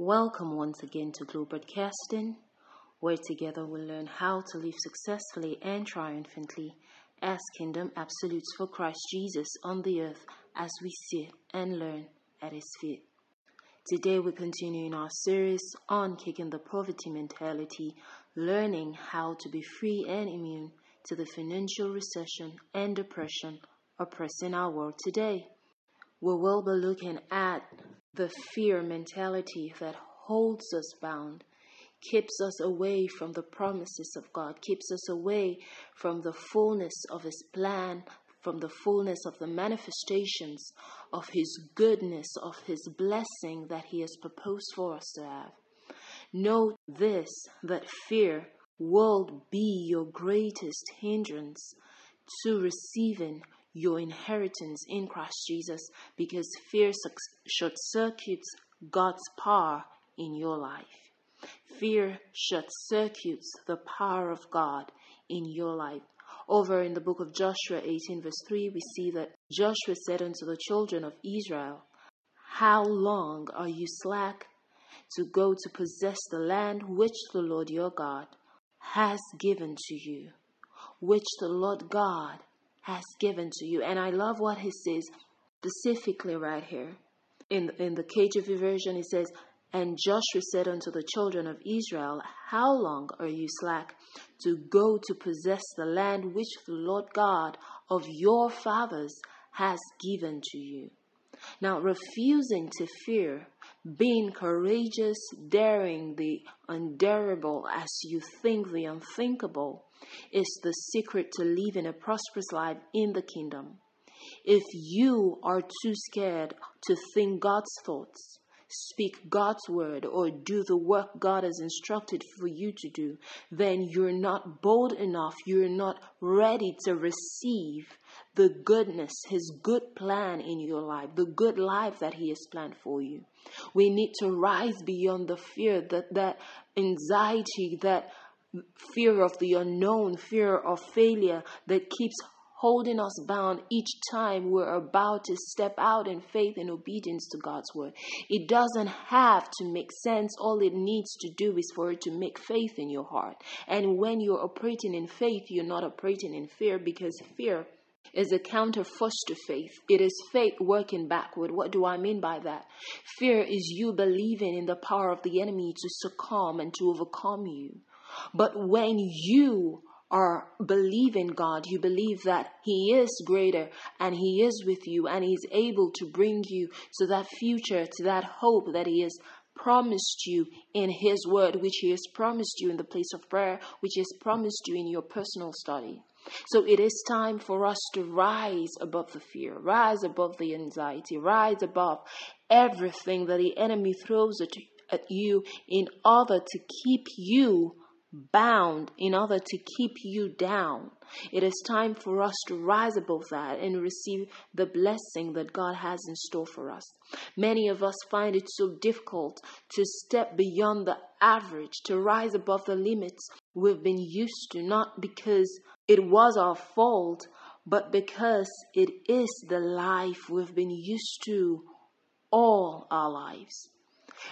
Welcome once again to Glow Broadcasting, where together we learn how to live successfully and triumphantly as kingdom absolutes for Christ Jesus on the earth as we sit and learn at His feet. Today we continue in our series on kicking the poverty mentality, learning how to be free and immune to the financial recession and depression oppressing our world today. We will be looking at the fear mentality that holds us bound, keeps us away from the promises of God, keeps us away from the fullness of His plan, from the fullness of the manifestations of His goodness, of His blessing that He has proposed for us to have. Note this that fear will be your greatest hindrance to receiving your inheritance in Christ Jesus because fear short circuits God's power in your life. Fear short circuits the power of God in your life. Over in the book of Joshua 18, verse 3, we see that Joshua said unto the children of Israel, How long are you slack to go to possess the land which the Lord your God has given to you? Which the Lord God has given to you. And I love what he says specifically right here. In, in the KJV version, he says, And Joshua said unto the children of Israel, How long are you slack to go to possess the land which the Lord God of your fathers has given to you? Now, refusing to fear, being courageous, daring the undareable as you think the unthinkable, is the secret to living a prosperous life in the kingdom. If you are too scared to think God's thoughts, speak God's word, or do the work God has instructed for you to do, then you're not bold enough, you're not ready to receive the goodness, His good plan in your life, the good life that He has planned for you. We need to rise beyond the fear, that, that anxiety, that fear of the unknown, fear of failure that keeps holding us bound each time we're about to step out in faith and obedience to God's word. It doesn't have to make sense. All it needs to do is for it to make faith in your heart. And when you're operating in faith, you're not operating in fear because fear is a counterforce to faith. It is faith working backward. What do I mean by that? Fear is you believing in the power of the enemy to succumb and to overcome you. But when you are believing God, you believe that He is greater and He is with you and He's able to bring you to that future, to that hope that He has promised you in His Word, which He has promised you in the place of prayer, which He has promised you in your personal study. So it is time for us to rise above the fear, rise above the anxiety, rise above everything that the enemy throws at, at you in order to keep you bound in order to keep you down. It is time for us to rise above that and receive the blessing that God has in store for us. Many of us find it so difficult to step beyond the average, to rise above the limits we've been used to, not because it was our fault, but because it is the life we've been used to all our lives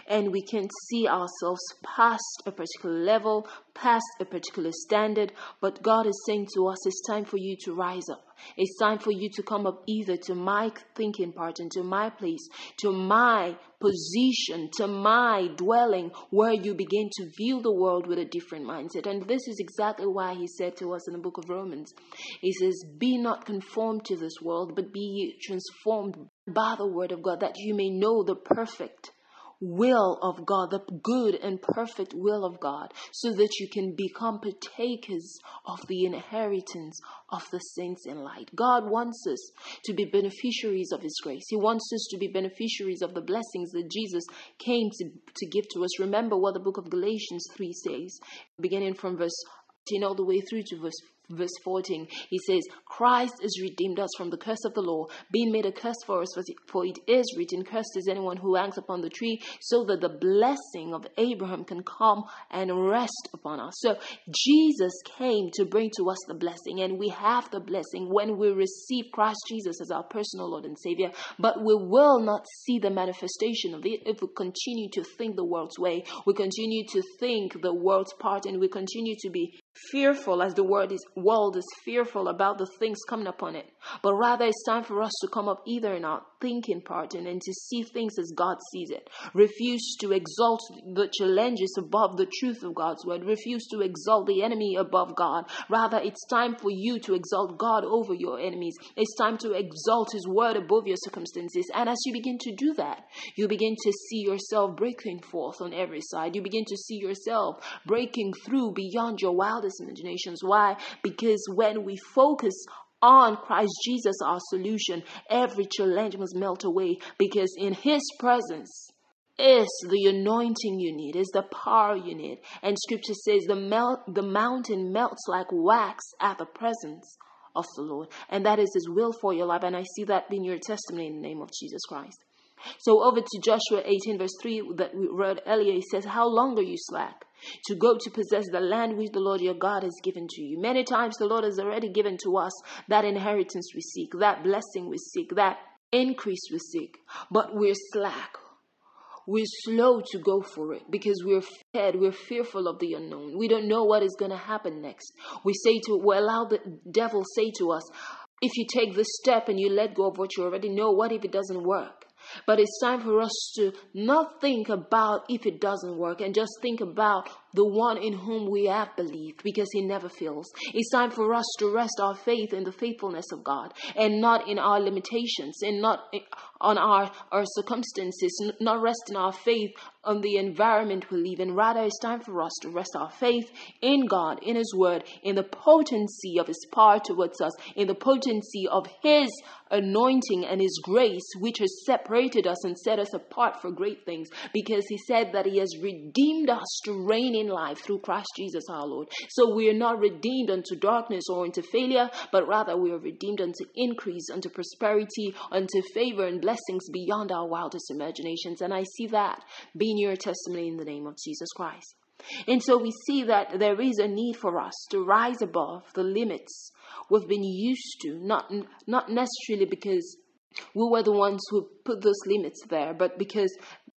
and we can see ourselves past a particular level, past a particular standard. But God is saying to us, it's time for you to rise up. It's time for you to come up either to my thinking part and to my place, to my position, to my dwelling, where you begin to view the world with a different mindset. And this is exactly why he said to us in the book of Romans. He says, Be not conformed to this world, but be transformed by the word of God, that you may know the perfect will of God, the good and perfect will of God, so that you can become partakers of the inheritance of the saints in light. God wants us to be beneficiaries of His grace. He wants us to be beneficiaries of the blessings that Jesus came to, to give to us. Remember what the book of Galatians 3 says, beginning from verse 10 all the way through to verse verse 14, he says, Christ has redeemed us from the curse of the law, being made a curse for us, for it is written, Cursed is anyone who hangs upon the tree, so that the blessing of Abraham can come and rest upon us. So Jesus came to bring to us the blessing, and we have the blessing when we receive Christ Jesus as our personal Lord and Savior, but we will not see the manifestation of it if we continue to think the world's way, we continue to think the world's part, and we continue to be fearful as the world is, world is fearful about the things coming upon it. But rather, it's time for us to come up either in our thinking part and, and to see things as God sees it. Refuse to exalt the challenges above the truth of God's word. Refuse to exalt the enemy above God. Rather, it's time for you to exalt God over your enemies. It's time to exalt His word above your circumstances. And as you begin to do that, you begin to see yourself breaking forth on every side. You begin to see yourself breaking through beyond your wildest imaginations. Why? Because when we focus on Christ Jesus, our solution, every challenge must melt away because in His presence, is the anointing you need, is the power you need. And scripture says the melt the mountain melts like wax at the presence of the Lord. And that is his will for your life. And I see that being your testimony in the name of Jesus Christ. So over to Joshua 18, verse 3 that we read earlier, he says, How long are you slack? To go to possess the land which the Lord your God has given to you. Many times the Lord has already given to us that inheritance we seek, that blessing we seek, that increase we seek. But we're slack. We're slow to go for it because we're fed, we're fearful of the unknown. We don't know what is going to happen next. We say to, we allow the devil say to us, if you take this step and you let go of what you already know, what if it doesn't work? But it's time for us to not think about if it doesn't work and just think about the one in whom we have believed because he never fails. It's time for us to rest our faith in the faithfulness of God and not in our limitations and not on our, our circumstances, not resting our faith on the environment we live in. Rather, it's time for us to rest our faith in God, in His Word, in the potency of His power towards us, in the potency of His anointing and His grace, which has separated us and set us apart for great things. Because He said that He has redeemed us to reign in life through Christ Jesus our Lord. So we are not redeemed unto darkness or into failure, but rather we are redeemed unto increase, unto prosperity, unto favor and blessings beyond our wildest imaginations. And I see that being your testimony in the name of Jesus Christ. And so we see that there is a need for us to rise above the limits we've been used to, not, not necessarily because we were the ones who put those limits there, but because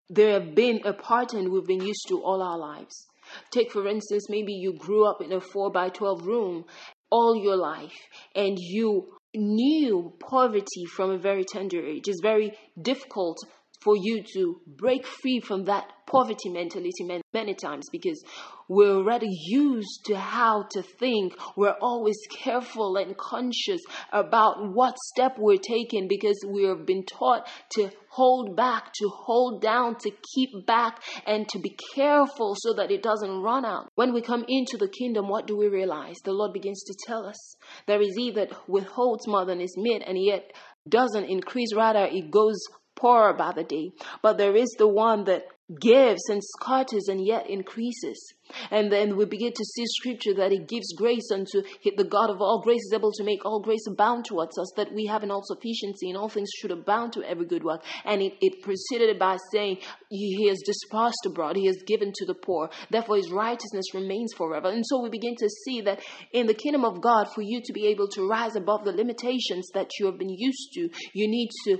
there have been a pattern we've been used to all our lives. Take, for instance, maybe you grew up in a 4 by 12 room all your life and you knew poverty from a very tender age. It's very difficult for you to break free from that poverty mentality many times because we're already used to how to think. We're always careful and conscious about what step we're taking because we have been taught to hold back, to hold down, to keep back, and to be careful so that it doesn't run out. When we come into the kingdom, what do we realize? The Lord begins to tell us there is he that withholds more than is meet and yet doesn't increase, rather, it goes poorer by the day. But there is the one that gives and scatters and yet increases. And then we begin to see scripture that He gives grace unto the God of all grace is able to make all grace abound towards us, that we have an all sufficiency in all things should abound to every good work. And it, it proceeded by saying, He has dispersed abroad, He has given to the poor. Therefore, His righteousness remains forever. And so we begin to see that in the kingdom of God, for you to be able to rise above the limitations that you have been used to, you need to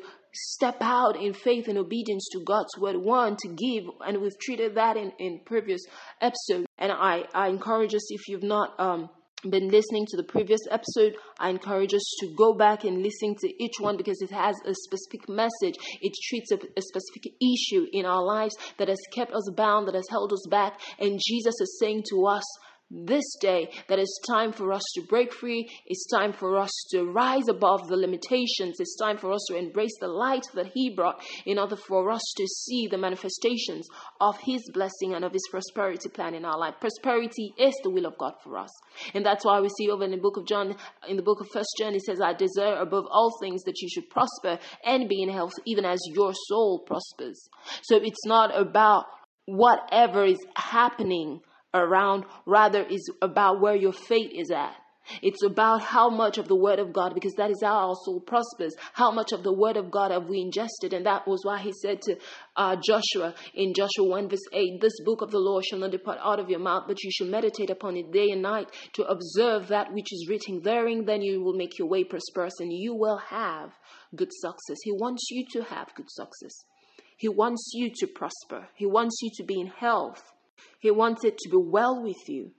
step out in faith and obedience to God's word. One, to give, and we've treated that in, in previous episode. And I, I encourage us, if you've not um, been listening to the previous episode, I encourage us to go back and listen to each one because it has a specific message. It treats a, a, specific issue in our lives that has kept us bound, that has held us back. And Jesus is saying to us, this day that it's time for us to break free. It's time for us to rise above the limitations. It's time for us to embrace the light that He brought in order for us to see the manifestations of His blessing and of His prosperity plan in our life. Prosperity is the will of God for us. And that's why we see over in the book of John, in the book of First John, it says, I desire above all things that you should prosper and be in health, even as your soul prospers. So it's not about whatever is happening around, rather is about where your faith is at. It's about how much of the word of God, because that is how our soul prospers. How much of the word of God have we ingested? And that was why he said to uh, Joshua in Joshua 1 verse 8, this book of the law shall not depart out of your mouth, but you shall meditate upon it day and night to observe that which is written therein. Then you will make your way prosperous and you will have good success. He wants you to have good success. He wants you to prosper. He wants you to be in health. He wants it to be well with you.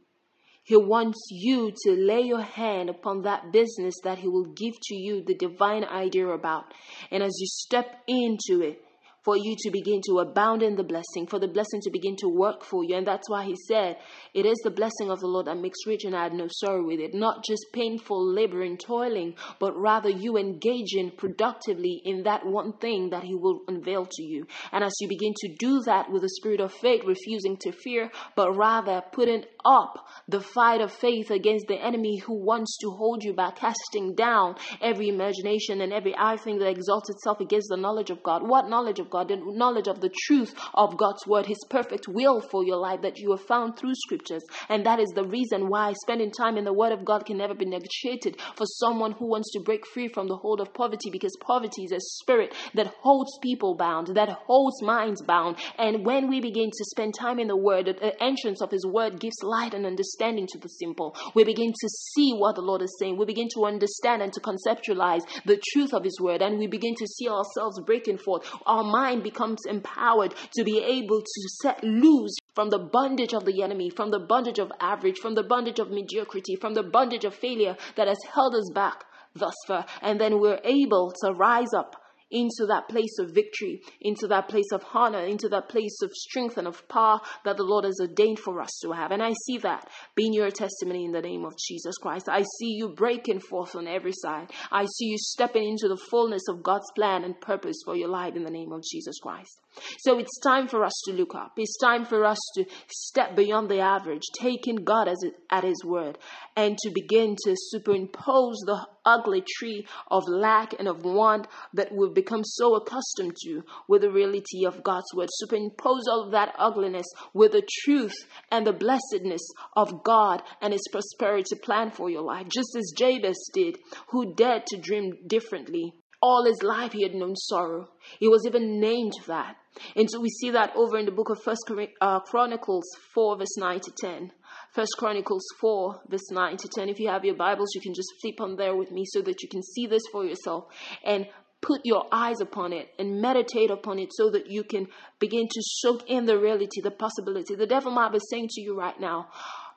He wants you to lay your hand upon that business that He will give to you the divine idea about. And as you step into it, for you to begin to abound in the blessing, for the blessing to begin to work for you. And that's why he said, It is the blessing of the Lord that makes rich and I had no sorrow with it. Not just painful labor and toiling, but rather you engaging productively in that one thing that he will unveil to you. And as you begin to do that with a spirit of faith, refusing to fear, but rather putting up the fight of faith against the enemy who wants to hold you back, casting down every imagination and every eye thing that exalts itself against the knowledge of God. What knowledge of God, the knowledge of the truth of God's word, His perfect will for your life that you have found through scriptures. And that is the reason why spending time in the word of God can never be negotiated for someone who wants to break free from the hold of poverty because poverty is a spirit that holds people bound, that holds minds bound. And when we begin to spend time in the word, the entrance of His word gives light and understanding to the simple. We begin to see what the Lord is saying. We begin to understand and to conceptualize the truth of His word. And we begin to see ourselves breaking forth. Our mind becomes empowered to be able to set loose from the bondage of the enemy, from the bondage of average, from the bondage of mediocrity, from the bondage of failure that has held us back thus far. And then we're able to rise up into that place of victory, into that place of honor, into that place of strength and of power that the Lord has ordained for us to have. And I see that being your testimony in the name of Jesus Christ. I see you breaking forth on every side. I see you stepping into the fullness of God's plan and purpose for your life in the name of Jesus Christ. So it's time for us to look up. It's time for us to step beyond the average, taking God as at His word, and to begin to superimpose the ugly tree of lack and of want that we've become so accustomed to with the reality of God's word. Superimpose all of that ugliness with the truth and the blessedness of God and His prosperity plan for your life, just as Jabez did, who dared to dream differently all his life, he had known sorrow. He was even named that. And so we see that over in the book of First uh, Chronicles 4, verse 9 to 10. First Chronicles 4, verse 9 to 10. If you have your Bibles, you can just flip on there with me so that you can see this for yourself and put your eyes upon it and meditate upon it so that you can begin to soak in the reality, the possibility. The devil might be saying to you right now,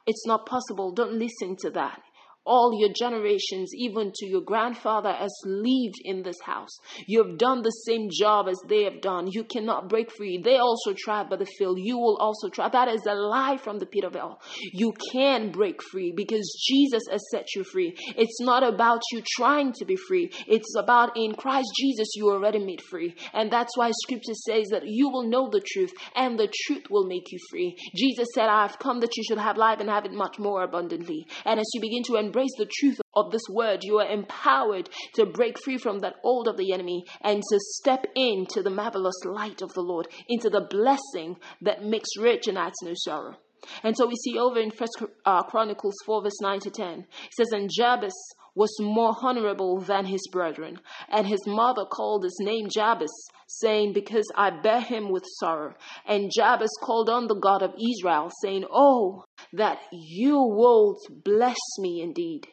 it's not possible. Don't listen to that all your generations, even to your grandfather, has lived in this house. You have done the same job as they have done. You cannot break free. They also tried, but they failed. You will also try. That is a lie from the pit of hell. You can break free because Jesus has set you free. It's not about you trying to be free. It's about in Christ Jesus, you are already made free. And that's why scripture says that you will know the truth and the truth will make you free. Jesus said, I have come that you should have life and have it much more abundantly. And as you begin to embrace the truth of this word, you are empowered to break free from that hold of the enemy and to step into the marvelous light of the Lord, into the blessing that makes rich and adds no sorrow. And so we see over in First uh, Chronicles 4, verse 9 to 10, it says, And Jabez was more honorable than his brethren, and his mother called his name Jabez, saying, Because I bear him with sorrow. And Jabez called on the God of Israel, saying, Oh, that you would bless me indeed,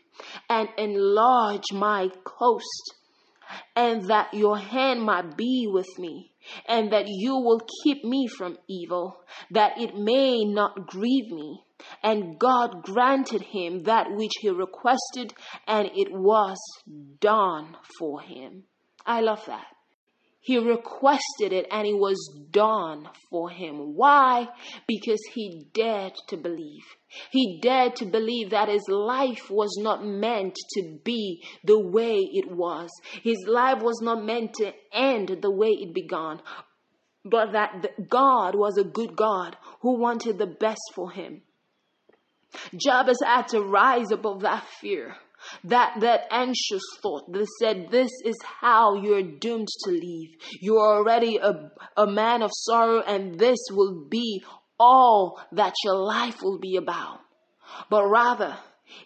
and enlarge my coast, and that your hand might be with me and that you will keep me from evil, that it may not grieve me. And God granted him that which he requested, and it was done for him. I love that. He requested it and it was done for him. Why? Because he dared to believe. He dared to believe that his life was not meant to be the way it was. His life was not meant to end the way it began, but that God was a good God who wanted the best for him. Jabez had to rise above that fear that that anxious thought that said this is how you're doomed to leave you're already a, a man of sorrow and this will be all that your life will be about but rather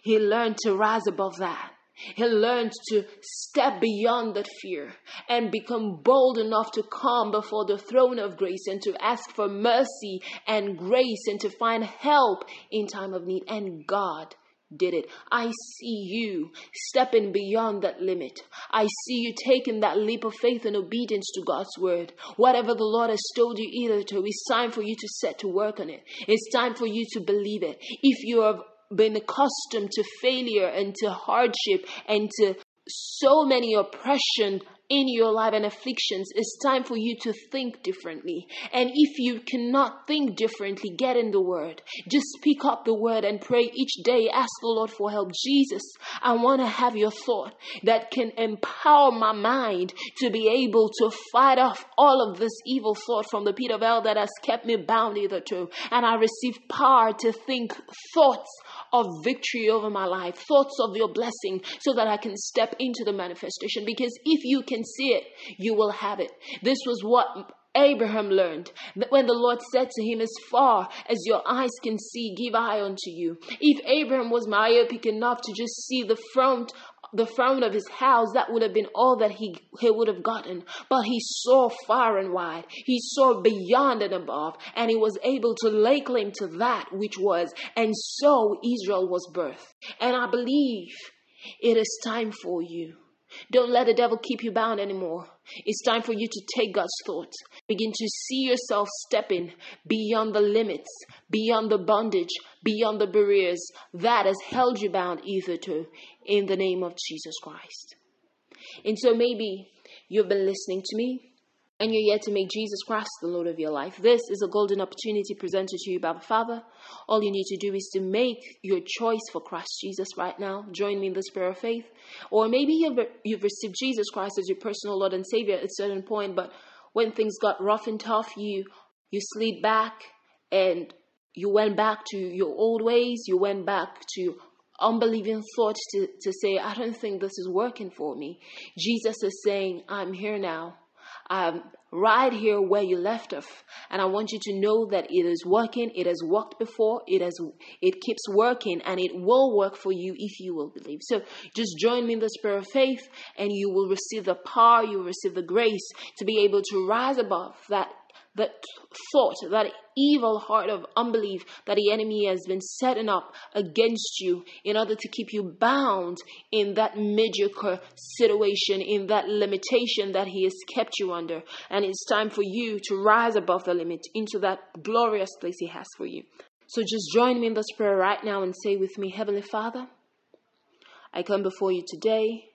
He learned to rise above that. He learned to step beyond that fear and become bold enough to come before the throne of grace and to ask for mercy and grace and to find help in time of need. And God did it. I see you stepping beyond that limit. I see you taking that leap of faith and obedience to God's word. Whatever the Lord has told you either to, it's time for you to set to work on it. It's time for you to believe it. If you have been accustomed to failure and to hardship and to so many oppression in your life and afflictions, it's time for you to think differently. And if you cannot think differently, get in the Word. Just pick up the Word and pray each day. Ask the Lord for help. Jesus, I want to have your thought that can empower my mind to be able to fight off all of this evil thought from the pit of hell that has kept me bound hitherto. And I receive power to think thoughts of victory over my life, thoughts of your blessing, so that I can step into the manifestation. Because if you can see it, you will have it. This was what Abraham learned that when the Lord said to him, As far as your eyes can see, give I unto you. If Abraham was myopic enough to just see the front the front of his house, that would have been all that he, he would have gotten. But he saw far and wide. He saw beyond and above, and he was able to lay claim to that which was. And so Israel was birthed. And I believe it is time for you don't let the devil keep you bound anymore. It's time for you to take God's thoughts. Begin to see yourself stepping beyond the limits, beyond the bondage, beyond the barriers that has held you bound either to in the name of Jesus Christ. And so maybe you've been listening to me and you're yet to make Jesus Christ the Lord of your life, this is a golden opportunity presented to you by the Father. All you need to do is to make your choice for Christ Jesus right now. Join me in this prayer of faith. Or maybe you've, received Jesus Christ as your personal Lord and Savior at a certain point, but when things got rough and tough, you, you slid back and you went back to your old ways. You went back to unbelieving thoughts to, to say, I don't think this is working for me. Jesus is saying, I'm here now um, right here where you left off. And I want you to know that it is working. It has worked before. It has, it keeps working and it will work for you if you will believe. So just join me in the spirit of faith and you will receive the power, you will receive the grace to be able to rise above that that thought, that evil heart of unbelief that the enemy has been setting up against you in order to keep you bound in that mediocre situation, in that limitation that he has kept you under. And it's time for you to rise above the limit into that glorious place he has for you. So just join me in this prayer right now and say with me, Heavenly Father, I come before you today.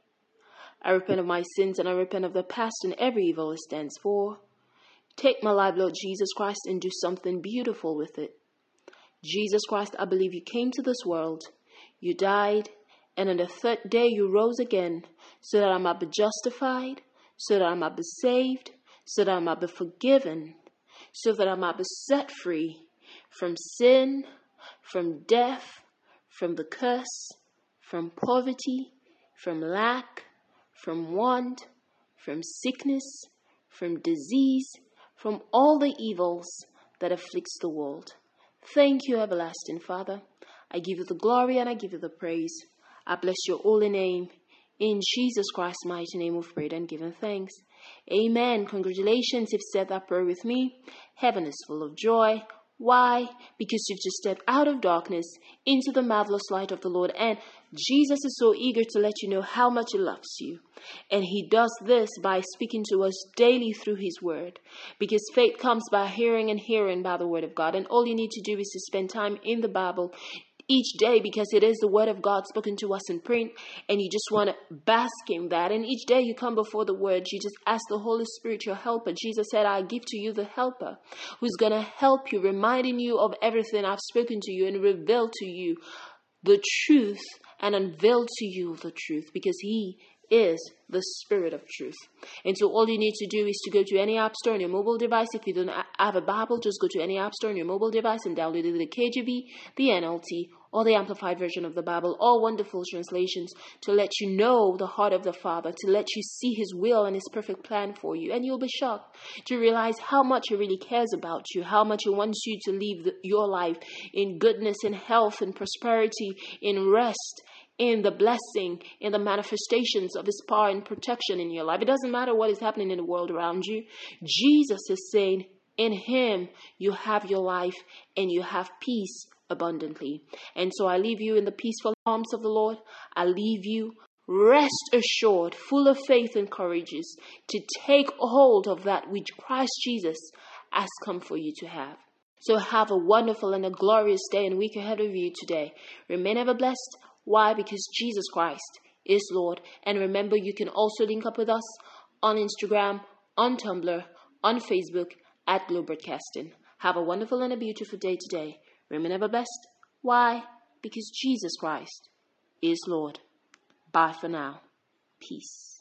I repent of my sins and I repent of the past and every evil it stands for. Take my life, Lord Jesus Christ, and do something beautiful with it. Jesus Christ, I believe you came to this world, you died, and on the third day you rose again so that I might be justified, so that I might be saved, so that I might be forgiven, so that I might be set free from sin, from death, from the curse, from poverty, from lack, from want, from sickness, from disease, from all the evils that afflicts the world. Thank you, everlasting Father. I give you the glory and I give you the praise. I bless your holy name. In Jesus Christ's mighty name we've prayed and given thanks. Amen. Congratulations if you said that prayer with me. Heaven is full of joy. Why? Because you've just stepped out of darkness into the marvelous light of the Lord. And Jesus is so eager to let you know how much He loves you. And He does this by speaking to us daily through His Word. Because faith comes by hearing and hearing by the Word of God. And all you need to do is to spend time in the Bible each day because it is the word of God spoken to us in print and you just want to bask in that. And each day you come before the word, you just ask the Holy Spirit, your helper. Jesus said, I give to you the helper who's going to help you, reminding you of everything I've spoken to you and reveal to you the truth and unveil to you the truth because he is the spirit of truth. And so all you need to do is to go to any app store on your mobile device. If you don't have a Bible, just go to any app store on your mobile device and download the KJV, the NLT, or the Amplified Version of the Bible, all wonderful translations to let you know the heart of the Father, to let you see His will and His perfect plan for you. And you'll be shocked to realize how much He really cares about you, how much He wants you to live the, your life in goodness, in health, in prosperity, in rest. In the blessing, in the manifestations of His power and protection in your life. It doesn't matter what is happening in the world around you. Jesus is saying, in Him you have your life and you have peace abundantly. And so I leave you in the peaceful arms of the Lord. I leave you rest assured, full of faith and courageous, to take hold of that which Christ Jesus has come for you to have. So have a wonderful and a glorious day and week ahead of you today. Remain ever blessed. Why? Because Jesus Christ is Lord. And remember, you can also link up with us on Instagram, on Tumblr, on Facebook at Glow Broadcasting. Have a wonderful and a beautiful day today. Ever blessed. Why? Because Jesus Christ is Lord. Bye for now. Peace.